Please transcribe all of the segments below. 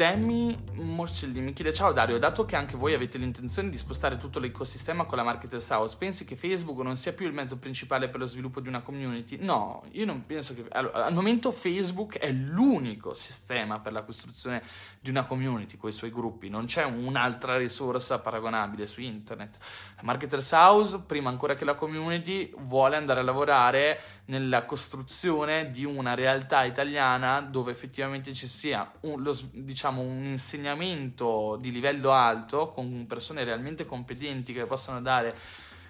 Demi Morcelli mi chiede ciao Dario, dato che anche voi avete l'intenzione di spostare tutto l'ecosistema con la Marketers House, pensi che Facebook non sia più il mezzo principale per lo sviluppo di una community? No, io non penso che... Allora, al momento Facebook è l'unico sistema per la costruzione di una community con i suoi gruppi, non c'è un'altra risorsa paragonabile su internet. La Marketers House, prima ancora che la community, vuole andare a lavorare nella costruzione di una realtà italiana dove effettivamente ci sia un, lo, diciamo, un insegnamento di livello alto con persone realmente competenti che possano dare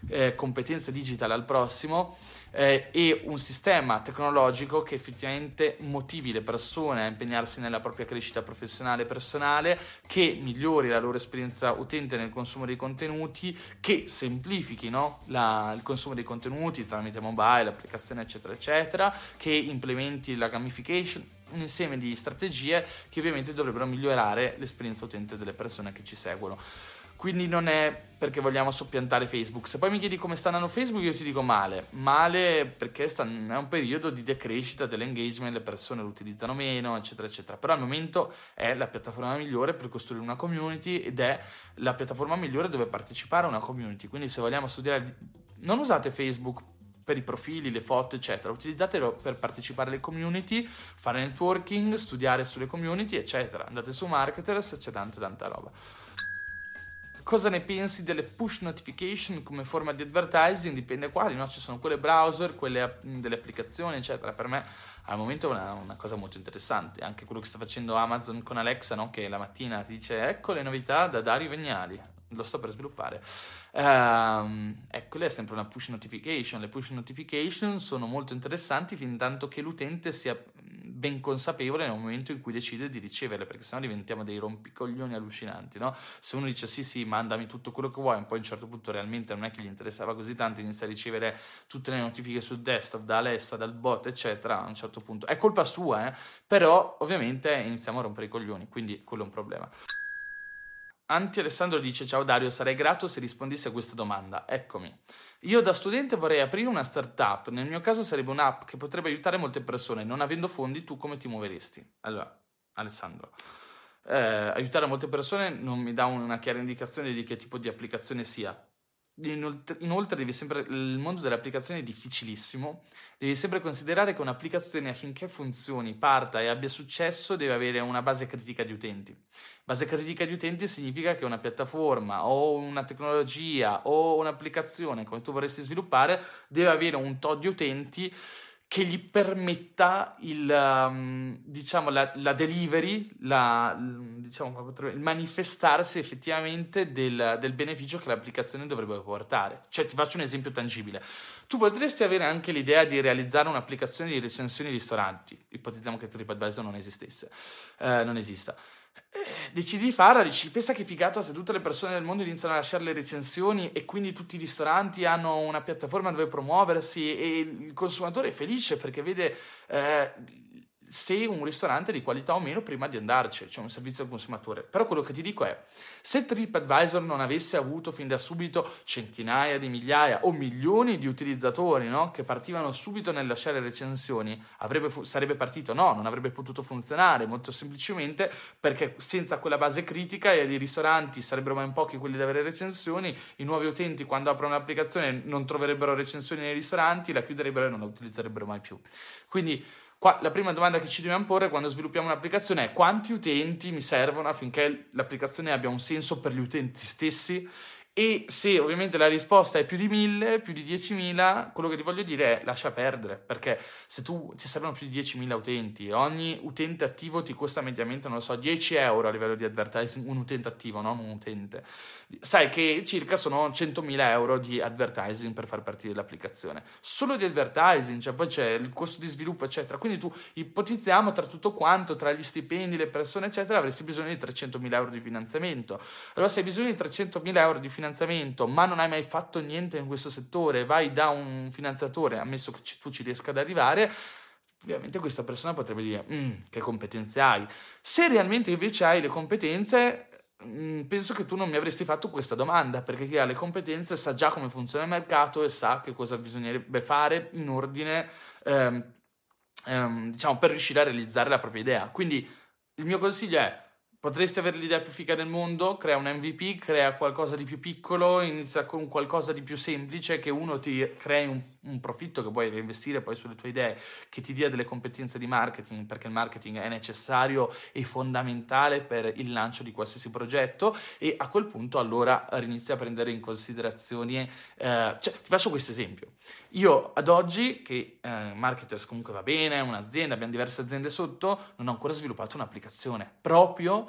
eh, competenze digital al prossimo eh, e un sistema tecnologico che effettivamente motivi le persone a impegnarsi nella propria crescita professionale e personale, che migliori la loro esperienza utente nel consumo dei contenuti, che semplifichi no? la, il consumo dei contenuti tramite mobile, applicazione eccetera eccetera, che implementi la gamification, un insieme di strategie che ovviamente dovrebbero migliorare l'esperienza utente delle persone che ci seguono. Quindi non è perché vogliamo soppiantare Facebook. Se poi mi chiedi come sta andando Facebook, io ti dico male. Male perché sta, è un periodo di decrescita dell'engagement, le persone lo utilizzano meno, eccetera, eccetera. Però al momento è la piattaforma migliore per costruire una community ed è la piattaforma migliore dove partecipare a una community. Quindi se vogliamo studiare, non usate Facebook per i profili, le foto, eccetera. Utilizzatelo per partecipare alle community, fare networking, studiare sulle community, eccetera. Andate su Marketers, c'è tanta tanta roba. Cosa ne pensi delle push notification come forma di advertising? Dipende quali, no? Ci sono quelle browser, quelle delle applicazioni, eccetera. Per me al momento è una, una, cosa molto interessante. Anche quello che sta facendo Amazon con Alexa, no? che la mattina ti dice ecco le novità da Dario Vignali. Lo sto per sviluppare. Um, ecco, è sempre una push notification. Le push notification sono molto interessanti fin tanto che l'utente sia ben consapevole nel momento in cui decide di riceverle, perché sennò diventiamo dei rompicoglioni allucinanti, no? Se uno dice sì, sì, mandami tutto quello che vuoi, e poi a un certo punto realmente non è che gli interessava così tanto, inizia a ricevere tutte le notifiche sul desktop, da Alessa, dal bot, eccetera, a un certo punto. È colpa sua, eh? Però ovviamente iniziamo a rompere i coglioni, quindi quello è un problema. Anti Alessandro dice: Ciao Dario, sarei grato se rispondessi a questa domanda. Eccomi. Io da studente vorrei aprire una startup. Nel mio caso sarebbe un'app che potrebbe aiutare molte persone. Non avendo fondi, tu come ti muoveresti? Allora, Alessandro, eh, aiutare molte persone non mi dà una chiara indicazione di che tipo di applicazione sia. Inoltre, inoltre sempre, il mondo delle applicazioni è difficilissimo, devi sempre considerare che un'applicazione affinché funzioni, parta e abbia successo deve avere una base critica di utenti. Base critica di utenti significa che una piattaforma o una tecnologia o un'applicazione come tu vorresti sviluppare deve avere un tot di utenti che gli permetta il, um, diciamo, la, la, delivery, la, diciamo, il manifestarsi effettivamente del, del, beneficio che l'applicazione dovrebbe portare. Cioè, ti faccio un esempio tangibile. Tu potresti avere anche l'idea di realizzare un'applicazione di recensioni di ristoranti. Ipotizziamo che TripAdvisor non esistesse, eh, non esista decidi di farla, dici, pensa che figata se tutte le persone del mondo iniziano a lasciare le recensioni e quindi tutti i ristoranti hanno una piattaforma dove promuoversi e il consumatore è felice perché vede eh, se un ristorante è di qualità o meno prima di andarci, cioè un servizio al consumatore. Però quello che ti dico è, se TripAdvisor non avesse avuto fin da subito centinaia di migliaia o milioni di utilizzatori no? che partivano subito nel lasciare recensioni, fu- sarebbe partito? No, non avrebbe potuto funzionare, molto semplicemente perché senza quella base critica i ristoranti sarebbero ben pochi quelli da avere recensioni, i nuovi utenti quando aprono l'applicazione non troverebbero recensioni nei ristoranti, la chiuderebbero e non la utilizzerebbero mai più. Quindi Qua, la prima domanda che ci dobbiamo porre quando sviluppiamo un'applicazione è quanti utenti mi servono affinché l'applicazione abbia un senso per gli utenti stessi e se ovviamente la risposta è più di 1000, più di 10.000, quello che ti voglio dire è lascia perdere, perché se tu ti servono più di 10.000 utenti, ogni utente attivo ti costa mediamente, non so, 10 euro a livello di advertising, un utente attivo, non un utente. Sai che circa sono 100.000 euro di advertising per far partire l'applicazione. Solo di advertising, cioè poi c'è il costo di sviluppo, eccetera. Quindi tu ipotizziamo tra tutto quanto, tra gli stipendi, le persone, eccetera, avresti bisogno di 300.000 euro di finanziamento. Allora se hai bisogno di 300.000 euro di finanziamento, finanziamento, ma non hai mai fatto niente in questo settore, vai da un finanziatore, ammesso che tu ci riesca ad arrivare, ovviamente questa persona potrebbe dire mm, che competenze hai. Se realmente invece hai le competenze, mm, penso che tu non mi avresti fatto questa domanda, perché chi ha le competenze sa già come funziona il mercato e sa che cosa bisognerebbe fare in ordine, ehm, ehm, diciamo, per riuscire a realizzare la propria idea. Quindi il mio consiglio è Potresti avere l'idea più figa del mondo, crea un MVP, crea qualcosa di più piccolo, inizia con qualcosa di più semplice, che uno ti crei un, un, profitto che puoi reinvestire poi sulle tue idee, che ti dia delle competenze di marketing, perché il marketing è necessario e fondamentale per il lancio di qualsiasi progetto e a quel punto allora inizi a prendere in considerazione, eh, cioè ti faccio questo esempio. Io ad oggi, che eh, Marketers comunque va bene, un'azienda, abbiamo diverse aziende sotto, non ho ancora sviluppato un'applicazione proprio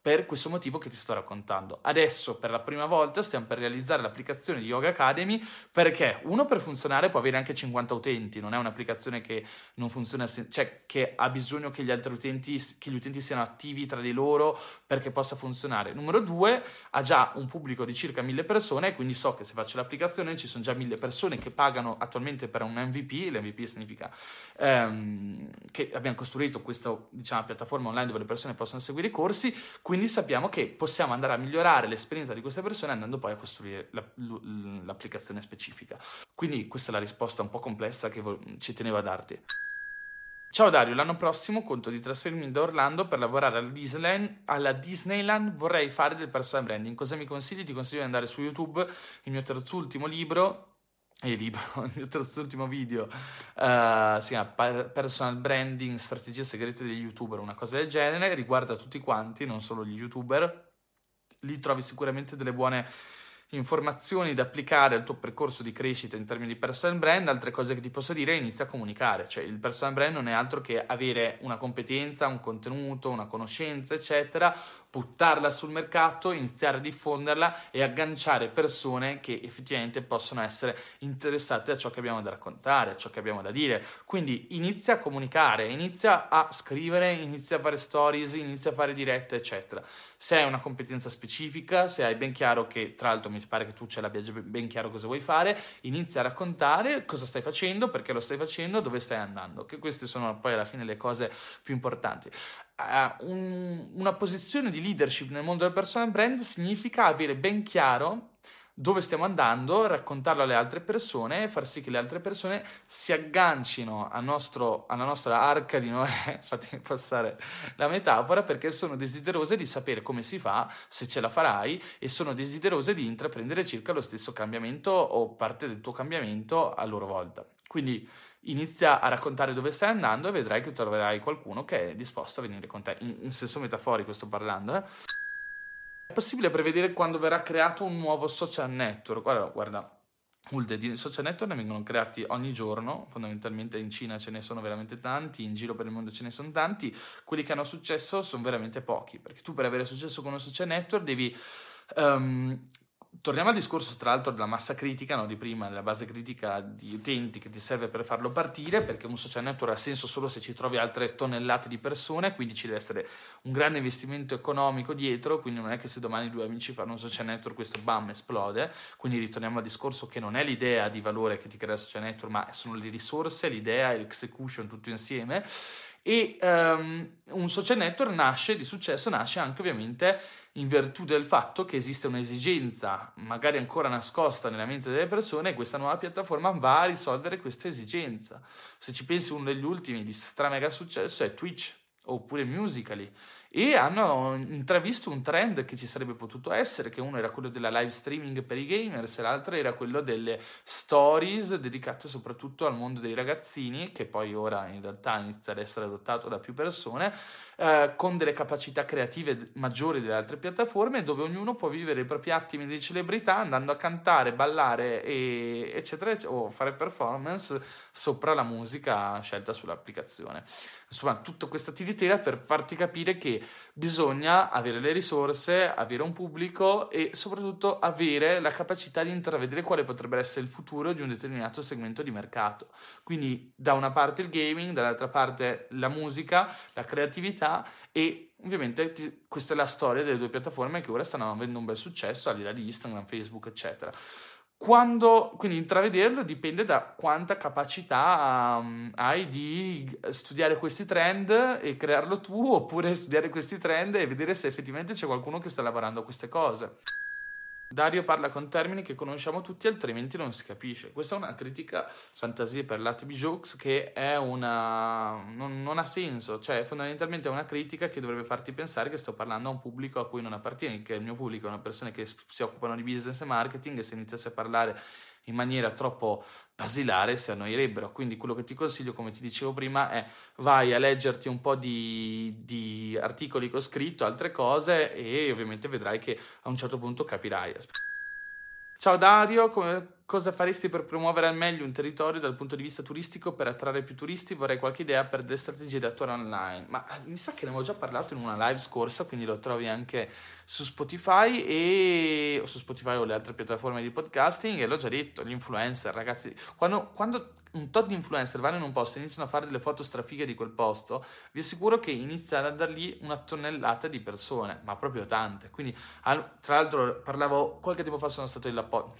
per questo motivo che ti sto raccontando. Adesso per la prima volta stiamo per realizzare l'applicazione di Yoga Academy perché uno per funzionare può avere anche 50 utenti, non è un'applicazione che non funziona, cioè che ha bisogno che gli altri utenti, che gli utenti siano attivi tra di loro perché possa funzionare. Numero due, ha già un pubblico di circa 1000 persone, quindi so che se faccio l'applicazione ci sono già 1000 persone che pagano attualmente per un MVP, l'MVP significa ehm, che abbiamo costruito questa diciamo, piattaforma online dove le persone possono seguire i corsi, quindi sappiamo che possiamo andare a migliorare l'esperienza di queste persone andando poi a costruire la, l'applicazione specifica. Quindi questa è la risposta un po' complessa che ci tenevo a darti. Ciao Dario, l'anno prossimo conto di trasferirmi da Orlando per lavorare alla Disneyland, alla Disneyland vorrei fare del personal branding. Cosa mi consigli? Ti consiglio di andare su YouTube, il mio terzultimo libro, il libro, il mio terzultimo video, uh, si chiama Personal Branding, strategie segrete degli youtuber, una cosa del genere, riguarda tutti quanti, non solo gli youtuber. Lì trovi sicuramente delle buone informazioni da applicare al tuo percorso di crescita in termini di personal brand, altre cose che ti posso dire inizia a comunicare, cioè il personal brand non è altro che avere una competenza, un contenuto, una conoscenza, eccetera, buttarla sul mercato, iniziare a diffonderla e agganciare persone che effettivamente possono essere interessate a ciò che abbiamo da raccontare, a ciò che abbiamo da dire. Quindi inizia a comunicare, inizia a scrivere, inizia a fare stories, inizia a fare dirette, eccetera. Se hai una competenza specifica, se hai ben chiaro che, tra l'altro mi pare che tu ce l'abbia ben chiaro cosa vuoi fare, inizia a raccontare cosa stai facendo, perché lo stai facendo, dove stai andando, che queste sono poi alla fine le cose più importanti un, una posizione di leadership nel mondo del personal brand significa avere ben chiaro dove stiamo andando, raccontarlo alle altre persone e far sì che le altre persone si aggancino nostro, alla nostra arca di Noè, fatemi passare la metafora, perché sono desiderose di sapere come si fa, se ce la farai, e sono desiderose di intraprendere circa lo stesso cambiamento o parte del tuo cambiamento a loro volta. Quindi inizia a raccontare dove stai andando e vedrai che troverai qualcuno che è disposto a venire con te. In, in senso metaforico sto parlando, eh. È possibile prevedere quando verrà creato un nuovo social network? Guarda, guarda, i social network ne vengono creati ogni giorno, fondamentalmente in Cina ce ne sono veramente tanti, in giro per il mondo ce ne sono tanti, quelli che hanno successo sono veramente pochi, perché tu per avere successo con un social network devi um, Torniamo al discorso, tra l'altro, della massa critica no, di prima, della base critica di utenti che ti serve per farlo partire, perché un social network ha senso solo se ci trovi altre tonnellate di persone, quindi ci deve essere un grande investimento economico dietro, quindi non è che se domani due amici fanno un social network questo bam esplode, quindi ritorniamo al discorso che non è l'idea di valore che ti crea il social network, ma sono le risorse, l'idea l'execution tutto insieme. E um, un social network nasce di successo, nasce anche ovviamente in virtù del fatto che esiste un'esigenza, magari ancora nascosta nella mente delle persone, e questa nuova piattaforma va a risolvere questa esigenza. Se ci pensi, uno degli ultimi di stra mega successo è Twitch oppure Musically e hanno intravisto un trend che ci sarebbe potuto essere, che uno era quello della live streaming per i gamers e l'altro era quello delle stories dedicate soprattutto al mondo dei ragazzini, che poi ora in realtà inizia ad essere adottato da più persone, eh, con delle capacità creative maggiori delle altre piattaforme, dove ognuno può vivere i propri attimi di celebrità andando a cantare, ballare, e, eccetera, o fare performance sopra la musica scelta sull'applicazione. Insomma, tutta questa attività per farti capire che bisogna avere le risorse, avere un pubblico e soprattutto avere la capacità di intravedere quale potrebbe essere il futuro di un determinato segmento di mercato. Quindi da una parte il gaming, dall'altra parte la musica, la creatività e ovviamente ti, questa è la storia delle due piattaforme che ora stanno avendo un bel successo al di là di Instagram, Facebook, eccetera. Quando, quindi intravederlo dipende da quanta capacità um, hai di studiare questi trend e crearlo tu, oppure studiare questi trend e vedere se effettivamente c'è qualcuno che sta lavorando a queste cose. Dario parla con termini che conosciamo tutti, altrimenti non si capisce. Questa è una critica fantasia per l'Atbi Jokes che è una. Non, non, ha senso, cioè fondamentalmente è una critica che dovrebbe farti pensare che sto parlando a un pubblico a cui non appartieni, che il mio pubblico è una persona che si occupano di business e marketing e se iniziasse a parlare in maniera troppo basilare si annoierebbero. Quindi quello che ti consiglio, come ti dicevo prima, è vai a leggerti un po' di, di articoli che ho scritto, altre cose e ovviamente vedrai che a un certo punto capirai. Ciao Dario, come Cosa faresti per promuovere al meglio un territorio dal punto di vista turistico per attrarre più turisti? Vorrei qualche idea per delle strategie da attuare online. Ma eh, mi sa che ne avevo già parlato in una live scorsa, quindi lo trovi anche su Spotify e o su Spotify o le altre piattaforme di podcasting. E l'ho già detto, gli influencer, ragazzi, quando, quando un tot di influencer vanno in un posto e iniziano a fare delle foto strafighe di quel posto, vi assicuro che iniziano a dar lì una tonnellata di persone, ma proprio tante. Quindi, tra l'altro, parlavo qualche tempo fa, sono stato in Lapponia,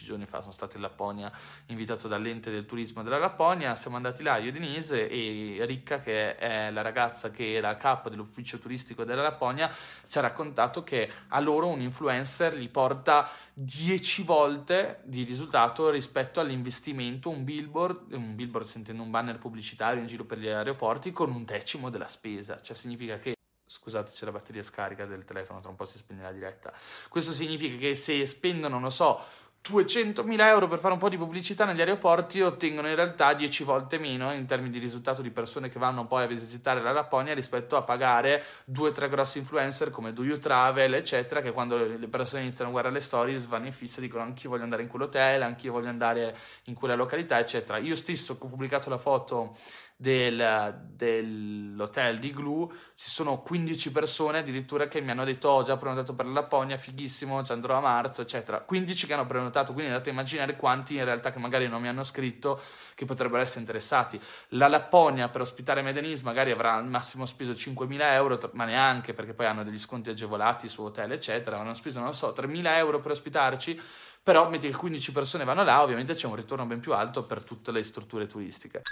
dieci giorni fa sono stato in Lapponia, invitato dall'ente del turismo della Lapponia, siamo andati là, io Denise e Ricca, che è la ragazza che era capo dell'ufficio turistico della Lapponia, ci ha raccontato che a loro un influencer li porta 10 volte di risultato rispetto all'investimento, un billboard, un billboard sentendo un banner pubblicitario in giro per gli aeroporti con un decimo della spesa, cioè significa che Scusate, c'è la batteria scarica del telefono, tra un po' si spegne la diretta. Questo significa che se spendono, non so, 200.000 euro per fare un po' di pubblicità negli aeroporti ottengono in realtà 10 volte meno in termini di risultato di persone che vanno poi a visitare la Lapponia rispetto a pagare due o tre grossi influencer come Do You Travel eccetera che quando le persone iniziano a guardare le stories vanno in fissa e dicono anch'io voglio andare in quell'hotel anch'io voglio andare in quella località eccetera. Io stesso ho pubblicato la foto del, dell'hotel di Glue ci sono 15 persone addirittura che mi hanno detto ho già prenotato per la Lapponia, fighissimo, ci andrò a marzo, eccetera. 15 che hanno prenotato, quindi andate a immaginare quanti in realtà che magari non mi hanno scritto che potrebbero essere interessati. La Lapponia per ospitare Medenis magari avrà al massimo speso 5.000 euro, ma neanche perché poi hanno degli sconti agevolati su hotel, eccetera. Hanno speso, non so, 3.000 euro per ospitarci però metti che 15 persone vanno là, ovviamente c'è un ritorno ben più alto per tutte le strutture turistiche.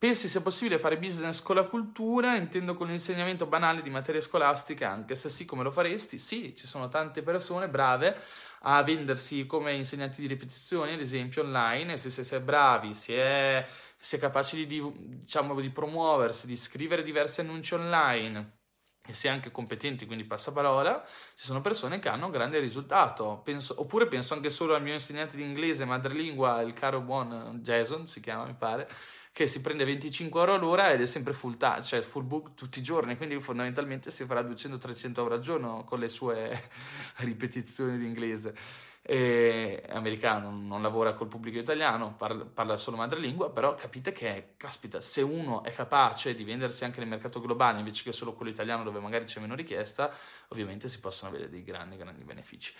Pensi sia possibile fare business con la cultura, intendo con l'insegnamento banale di materie scolastiche, anche se sì, come lo faresti? Sì, ci sono tante persone brave a vendersi come insegnanti di ripetizioni, ad esempio online, se si è bravi, si è, si è capaci di, diciamo, di promuoversi, di scrivere diversi annunci online, e è anche competenti, quindi passaparola, ci sono persone che hanno un grande risultato. Penso, oppure penso anche solo al mio insegnante di inglese madrelingua, il caro buon Jason, si chiama mi pare, che si prende 25 euro all'ora ed è sempre full time, cioè full book tutti i giorni, quindi fondamentalmente si farà 200-300 euro al giorno con le sue ripetizioni di inglese. E, americano, non lavora col pubblico italiano, parla, parla, solo madrelingua, però capite che, caspita, se uno è capace di vendersi anche nel mercato globale invece che solo quello italiano dove magari c'è meno richiesta, ovviamente si possono avere dei grandi, grandi benefici.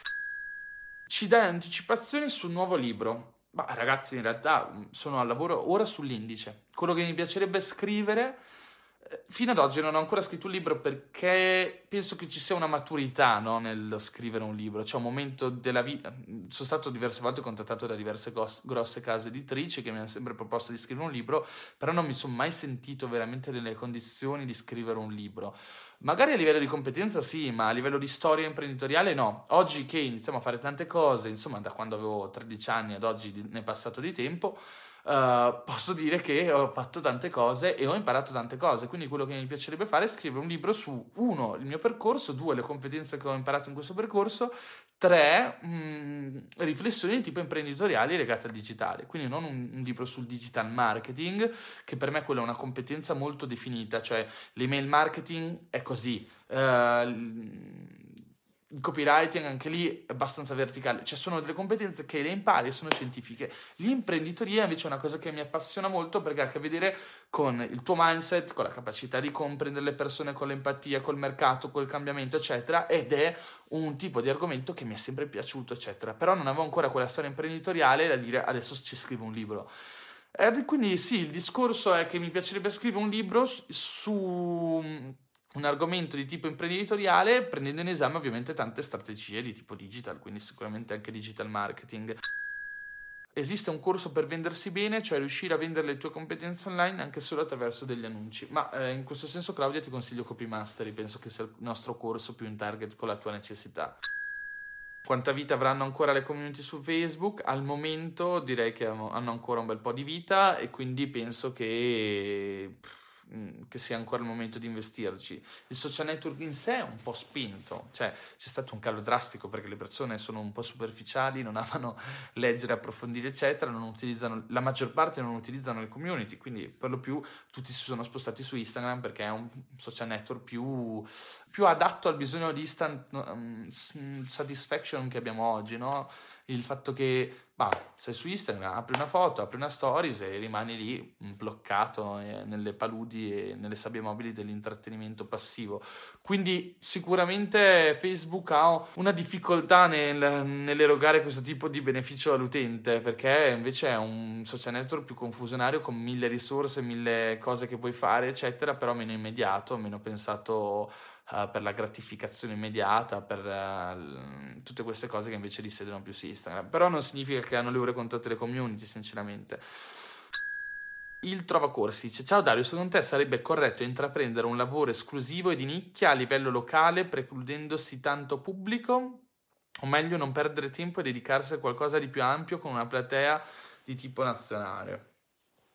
Ci dai anticipazioni sul nuovo libro. Ma ragazzi, in realtà mm, sono al lavoro ora sull'indice. Quello che mi piacerebbe scrivere, fino ad oggi non ho ancora scritto un libro perché penso che ci sia una maturità no, nel scrivere un libro. C'è un momento della vita. Mm, sono stato diverse volte contattato da diverse gos- grosse case editrici che mi hanno sempre proposto di scrivere un libro, però non mi sono mai sentito veramente nelle condizioni di scrivere un libro. Magari a livello di competenza sì, ma a livello di storia imprenditoriale no. Oggi che iniziamo a fare tante cose, insomma da quando avevo 13 anni ad oggi ne è passato di tempo, uh, posso dire che ho fatto tante cose e ho imparato tante cose. Quindi quello che mi piacerebbe fare è scrivere un libro su, uno, il mio percorso, due, le competenze che ho imparato in questo percorso, tre, mh, mm, riflessioni di tipo imprenditoriali legate al digitale. Quindi non un, un, libro sul digital marketing, che per me quella è una competenza molto definita, cioè l'email marketing è così. Uh, il copywriting anche lì è abbastanza verticale, cioè sono delle competenze che le impari e sono scientifiche. L'imprenditoria invece è una cosa che mi appassiona molto perché ha a che vedere con il tuo mindset, con la capacità di comprendere le persone, con l'empatia, col mercato, col cambiamento, eccetera, ed è un tipo di argomento che mi è sempre piaciuto, eccetera. Però non avevo ancora quella storia imprenditoriale da dire adesso ci scrivo un libro. E quindi sì, il discorso è che mi piacerebbe scrivere un libro su un argomento di tipo imprenditoriale prendendo in esame ovviamente tante strategie di tipo digital, quindi sicuramente anche digital marketing. Esiste un corso per vendersi bene, cioè riuscire a vendere le tue competenze online anche solo attraverso degli annunci. Ma eh, in questo senso, Claudia, ti consiglio Copy Mastery, penso che sia il nostro corso più in target con la tua necessità. Quanta vita avranno ancora le community su Facebook? Al momento direi che hanno ancora un bel po' di vita e quindi penso che Mm, che sia ancora il momento di investirci. Il social network in sé è un po' spinto, cioè c'è stato un calo drastico perché le persone sono un po' superficiali, non amano leggere, approfondire, eccetera, la maggior parte non utilizzano le community, quindi per lo più tutti si sono spostati su Instagram perché è un social network più, più adatto al bisogno di instant um, satisfaction che abbiamo oggi, no? Il fatto che bah, sei su Instagram, apri una foto, apri una stories e rimani lì bloccato eh, nelle paludi e nelle sabbie mobili dell'intrattenimento passivo. Quindi sicuramente Facebook ha una difficoltà nel, nell'erogare questo tipo di beneficio all'utente perché invece è un social network più confusionario con mille risorse, mille cose che puoi fare, eccetera, però meno immediato, meno pensato uh, per la gratificazione immediata, per uh, tutte queste cose che invece risiedono più su Instagram. Però non significa che hanno le ore con tutte le community, sinceramente. Il Trova Corsi dice: Ciao Dario, secondo te sarebbe corretto intraprendere un lavoro esclusivo e di nicchia a livello locale, precludendosi tanto pubblico? O meglio, non perdere tempo e dedicarsi a qualcosa di più ampio con una platea di tipo nazionale?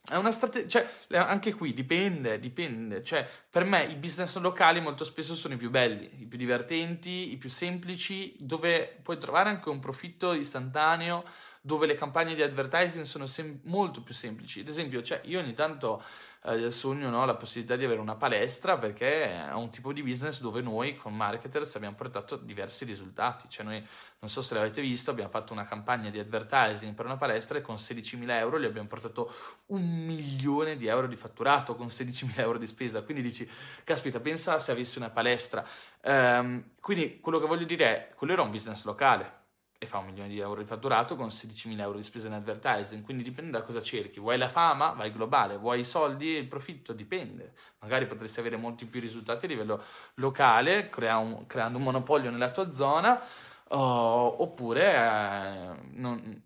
È una strategia, cioè, anche qui dipende, dipende. Cioè, per me i business locali molto spesso sono i più belli, i più divertenti, i più semplici, dove puoi trovare anche un profitto istantaneo, dove le campagne di advertising sono sem- molto più semplici. Ad esempio, cioè, io ogni tanto eh, sogno no, la possibilità di avere una palestra perché è un tipo di business dove noi con marketers abbiamo portato diversi risultati. Cioè noi, non so se l'avete visto, abbiamo fatto una campagna di advertising per una palestra e con 16.000 euro gli abbiamo portato un milione di euro di fatturato con 16.000 euro di spesa. Quindi dici, caspita, pensa se avessi una palestra. Um, quindi quello che voglio dire è, quello era un business locale e fa un milione di euro di fatturato con 16.000 euro di spesa in advertising, quindi dipende da cosa cerchi. Vuoi la fama? Vai globale. Vuoi i soldi? Il profitto? Dipende. Magari potresti avere molti più risultati a livello locale, crea un, creando un monopolio nella tua zona, oh, oppure eh, non,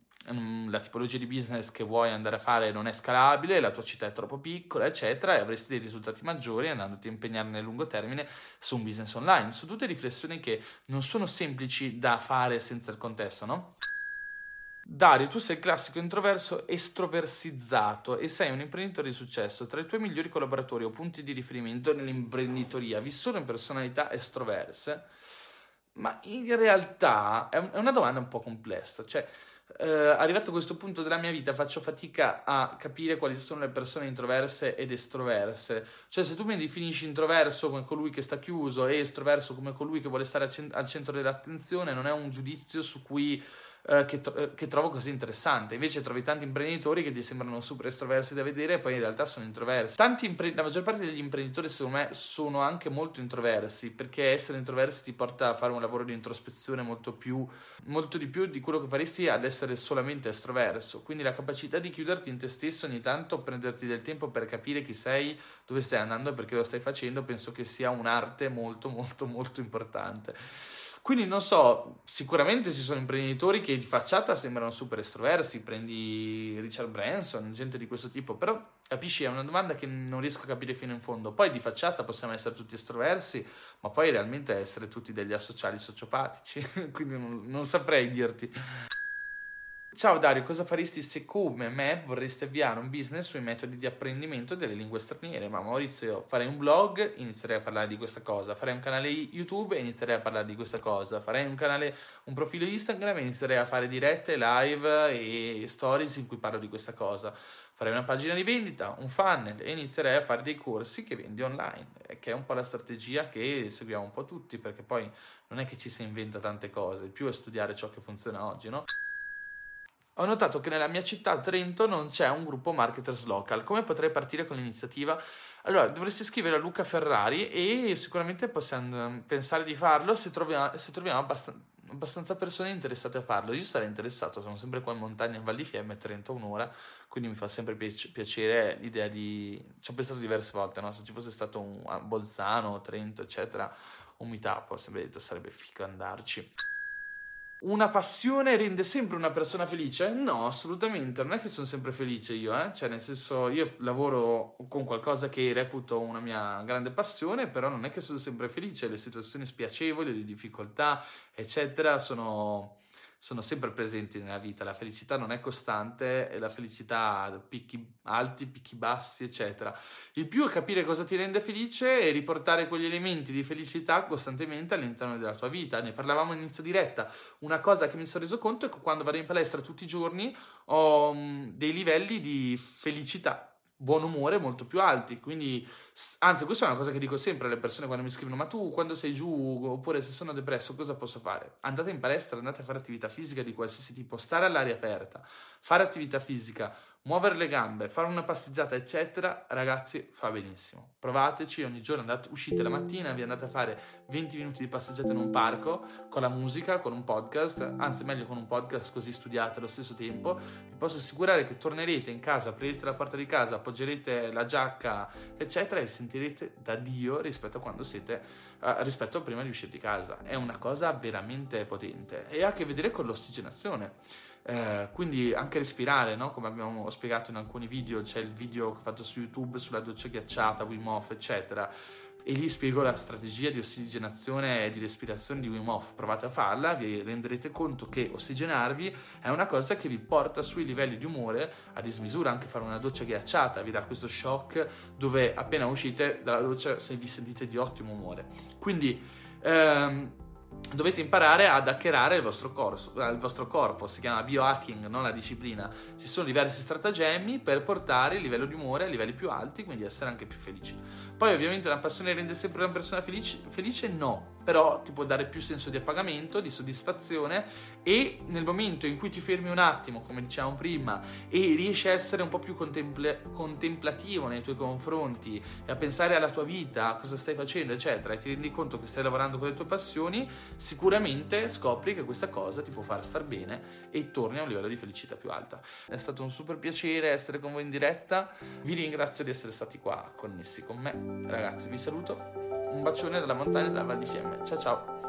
la tipologia di business che vuoi andare a fare non è scalabile, la tua città è troppo piccola, eccetera, e avresti dei risultati maggiori andandoti a impegnare nel lungo termine su un business online. Sono tutte riflessioni che non sono semplici da fare senza il contesto, no? Dario, tu sei il classico introverso estroversizzato e sei un imprenditore di successo. Tra i tuoi migliori collaboratori o punti di riferimento nell'imprenditoria vi sono personalità estroverse? Ma in realtà è una domanda un po' complessa. Cioè, eh, arrivato a questo punto della mia vita faccio fatica a capire quali sono le persone introverse ed estroverse. Cioè, se tu mi definisci introverso come colui che sta chiuso e estroverso come colui che vuole stare al centro dell'attenzione, non è un giudizio su cui eh, che, eh, che, trovo così interessante. Invece trovi tanti imprenditori che ti sembrano super estroversi da vedere e poi in realtà sono introversi. Impre- la maggior parte degli imprenditori secondo me sono anche molto introversi perché essere introversi ti porta a fare un lavoro di introspezione molto più molto di più di quello che faresti ad essere solamente estroverso. Quindi la capacità di chiuderti in te stesso ogni tanto, prenderti del tempo per capire chi sei, dove stai andando e perché lo stai facendo, penso che sia un'arte molto molto molto importante. Quindi non so, sicuramente ci sono imprenditori che di facciata sembrano super estroversi, prendi Richard Branson, gente di questo tipo, però capisci, è una domanda che non riesco a capire fino in fondo. Poi di facciata possiamo essere tutti estroversi, ma poi realmente essere tutti degli asociali sociopatici, quindi non, non saprei dirti. Ciao Dario, cosa faresti se come me vorresti avviare un business sui metodi di apprendimento delle lingue straniere? Ma Maurizio, farei un blog, inizierei a parlare di questa cosa, farei un canale YouTube e inizierei a parlare di questa cosa, farei un canale, un profilo Instagram e inizierei a fare dirette, live e stories in cui parlo di questa cosa. Farei una pagina di vendita, un funnel e inizierei a fare dei corsi che vendi online, che è un po' la strategia che seguiamo un po' tutti, perché poi non è che ci si inventa tante cose, il più è studiare ciò che funziona oggi, no? Ho notato che nella mia città, Trento, non c'è un gruppo marketers local. Come potrei partire con l'iniziativa? Allora, dovresti scrivere a Luca Ferrari e sicuramente possiamo pensare di farlo se troviamo, se troviamo abbastanza abbastanza persone interessate a farlo. Io sarei interessato, sono sempre qua in montagna in Val di Fiemme, 31 un'ora, quindi mi fa sempre piacere l'idea di... Ci ho pensato diverse volte, no? Se ci fosse stato un Bolzano, Trento, eccetera, un meetup, ho sempre detto sarebbe figo andarci. Una passione rende sempre una persona felice? No, assolutamente, non è che sono sempre felice io, eh? cioè nel senso io lavoro con qualcosa che reputo una mia grande passione, però non è che sono sempre felice, le situazioni spiacevoli, le difficoltà, eccetera, sono sono sempre presenti nella vita. La felicità non è costante la felicità ha picchi alti, picchi bassi, eccetera. Il più è capire cosa ti rende felice e riportare quegli elementi di felicità costantemente all'interno della tua vita. Ne parlavamo inizio diretta. Una cosa che mi sono reso conto è che quando vado in palestra tutti i giorni ho um, dei livelli di felicità buon umore molto più alti. Quindi, anzi, questa è una cosa che dico sempre alle persone quando mi scrivono: Ma tu quando sei giù oppure se sono depresso, cosa posso fare? Andate in palestra, andate a fare attività fisica di qualsiasi tipo, stare all'aria aperta, fare attività fisica, muovere le gambe, fare una passeggiata, eccetera, ragazzi, fa benissimo. Provateci ogni giorno, andate, uscite la mattina, vi andate a fare 20 minuti di passeggiata in un parco con la musica, con un podcast, anzi meglio con un podcast così studiate allo stesso tempo. Vi posso assicurare che tornerete in casa, aprirete la porta di casa, appoggerete la giacca, eccetera, e vi sentirete da Dio rispetto a quando siete, uh, rispetto a prima di uscire di casa. È una cosa veramente potente e ha a che vedere con l'ossigenazione. Eh, quindi anche respirare, no? come abbiamo spiegato in alcuni video, c'è il video che ho fatto su YouTube sulla doccia ghiacciata, Wim Hof, eccetera. E lì spiego la strategia di ossigenazione e di respirazione di Wim Hof. Provate a farla, vi renderete conto che ossigenarvi è una cosa che vi porta sui livelli di umore a dismisura. Anche fare una doccia ghiacciata vi dà questo shock dove appena uscite dalla doccia se vi sentite di ottimo umore. Quindi ehm, dovete imparare ad hackerare il vostro, corso, il vostro, corpo, si chiama biohacking, non la disciplina. Ci sono diversi stratagemmi per portare il livello di umore a livelli più alti, quindi essere anche più felici. Poi ovviamente una passione rende sempre una persona felice? Felice no, però ti può dare più senso di appagamento, di soddisfazione e nel momento in cui ti fermi un attimo, come dicevamo prima, e riesci a essere un po' più contempla- contemplativo nei tuoi confronti e a pensare alla tua vita, a cosa stai facendo, eccetera, e ti rendi conto che stai lavorando con le tue passioni, sicuramente scopri che questa cosa ti può far star bene e torni a un livello di felicità più alta. È stato un super piacere essere con voi in diretta, vi ringrazio di essere stati qua connessi con me. Ragazzi, vi saluto un bacione dalla montagna della Val di Fiemme. Ciao ciao!